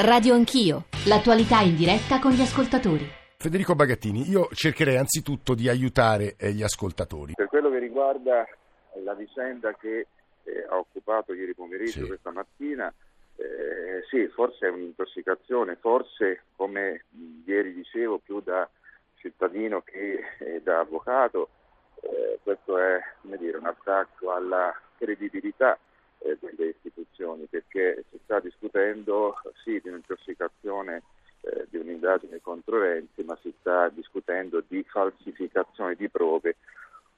Radio Anch'io, l'attualità in diretta con gli ascoltatori. Federico Bagattini, io cercherei anzitutto di aiutare eh, gli ascoltatori. Per quello che riguarda la vicenda che eh, ha occupato ieri pomeriggio, Sì. questa mattina, eh, sì, forse è un'intossicazione, forse come ieri dicevo più da cittadino che eh, da avvocato, eh, questo è come dire, un attacco alla credibilità eh, delle istituzioni perché si sta discutendo sì di un'intossicazione eh, di un'indagine contro ma si sta discutendo di falsificazione di prove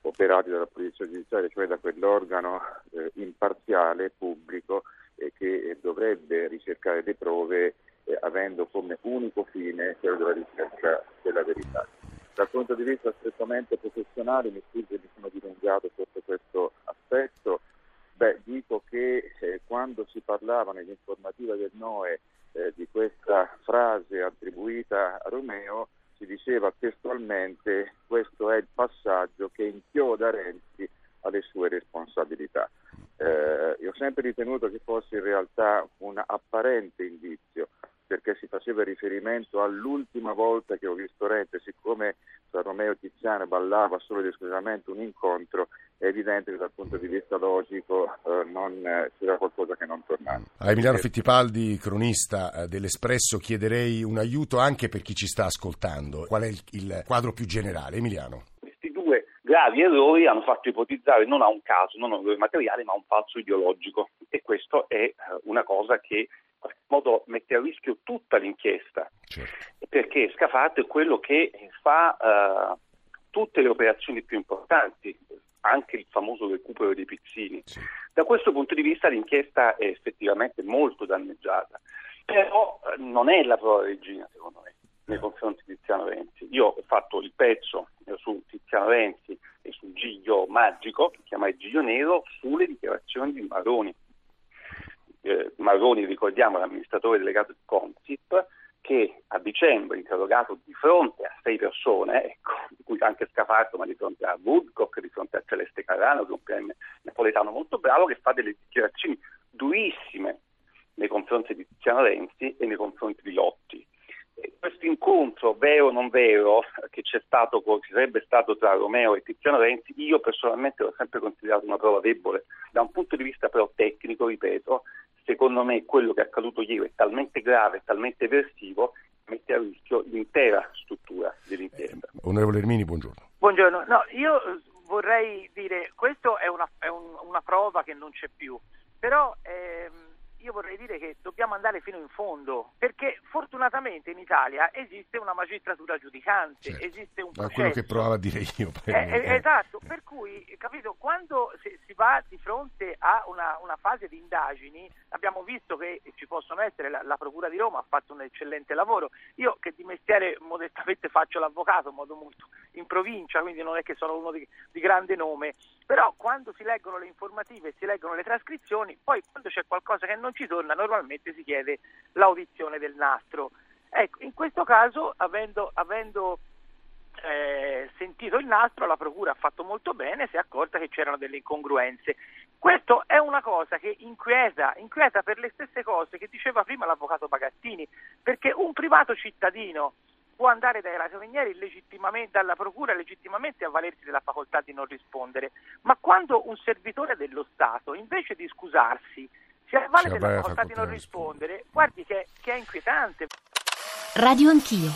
operate dalla Polizia Giudiziaria, cioè da quell'organo eh, imparziale, pubblico, eh, che dovrebbe ricercare le prove eh, avendo come unico fine quello della ricerca della verità. Dal punto di vista strettamente professionale, mi scuso mi sono dilungato sotto questo aspetto, beh, dico che eh, quando si parlava nell'informativa del NOE eh, di questa frase attribuita a Romeo, si diceva testualmente questo è il passaggio che inchioda Renzi alle sue responsabilità. Eh, io ho sempre ritenuto che fosse in realtà un apparente indizio perché si faceva riferimento all'ultima volta che ho visto Renzi, siccome tra Romeo Tiziano ballava solo ed esclusivamente un incontro, è evidente che dal punto di vista logico eh, non, eh, c'era qualcosa che non tornava. A Emiliano Fittipaldi, cronista eh, dell'Espresso, chiederei un aiuto anche per chi ci sta ascoltando. Qual è il, il quadro più generale? Emiliano. Gravi errori hanno fatto ipotizzare non a un caso, non a un errore materiale, ma a un falso ideologico. E questo è eh, una cosa che in qualche modo mette a rischio tutta l'inchiesta, Certo. perché Scafato è quello che fa eh, tutte le operazioni più importanti, anche il famoso recupero dei pizzini. Sì. Da questo punto di vista l'inchiesta è effettivamente molto danneggiata, però eh, non è la prova regina secondo me nei confronti di Tiziano Renzi. Io ho fatto il pezzo su Tiziano Renzi Giglio magico, che chiamai Giglio Nero, sulle dichiarazioni di Maroni. Eh, Maroni, ricordiamo, l'amministratore delegato di Consip, che a dicembre, interrogato di fronte a sei persone, ecco, di cui anche Scafarto, ma di fronte a Woodcock, di fronte a Celeste Carano, che è un PM napoletano molto bravo, che fa delle dichiarazioni durissime nei confronti di Tiziano Renzi e nei confronti di Lotti. E Questo incontro, vero o non vero, che c'è stato, che sarebbe stato tra Romeo e Tiziano Renzi, io personalmente l'ho sempre considerato una prova debole. Da un punto di vista però tecnico, ripeto, secondo me quello che è accaduto ieri è talmente grave, è talmente eversivo, mette a rischio l'intera struttura dell'inchiesta. Onorevole Ermini, buongiorno. Buongiorno, no, io eh, vorrei dire, questo è una, è un- una prova che non c'è più, però ehm, io vorrei dire che dobbiamo andare fino in fondo, perché fortunatamente in Italia esiste una magistratura giudicante, Certo. esiste un Ma processo. quello che provavo a dire io. Eh, eh, eh. esatto, per cui, capito, quando si, si va di fronte a una, una fase di indagini, abbiamo visto che ci possono essere, la, la Procura di Roma ha fatto un eccellente lavoro, io che di mestiere modestamente faccio l'avvocato in modo molto in provincia, quindi non è che sono uno di, di grande nome, però quando si leggono le informative e si leggono le trascrizioni, poi quando c'è qualcosa che non ci torna, normalmente si chiede l'audizione del nastro. Ecco, in questo caso, avendo, avendo eh, sentito il nastro, la Procura ha fatto molto bene, si è accorta che c'erano delle incongruenze. Questo è una cosa che inquieta, inquieta per le stesse cose che diceva prima l'avvocato Pagattini, perché un privato cittadino può andare dai legittimamente, dalla Procura legittimamente a valersi della facoltà di non rispondere, ma quando un servitore dello Stato, invece di scusarsi, si avvale della la facoltà di non rispondere, guardi che, che è inquietante. Radio Anch'io,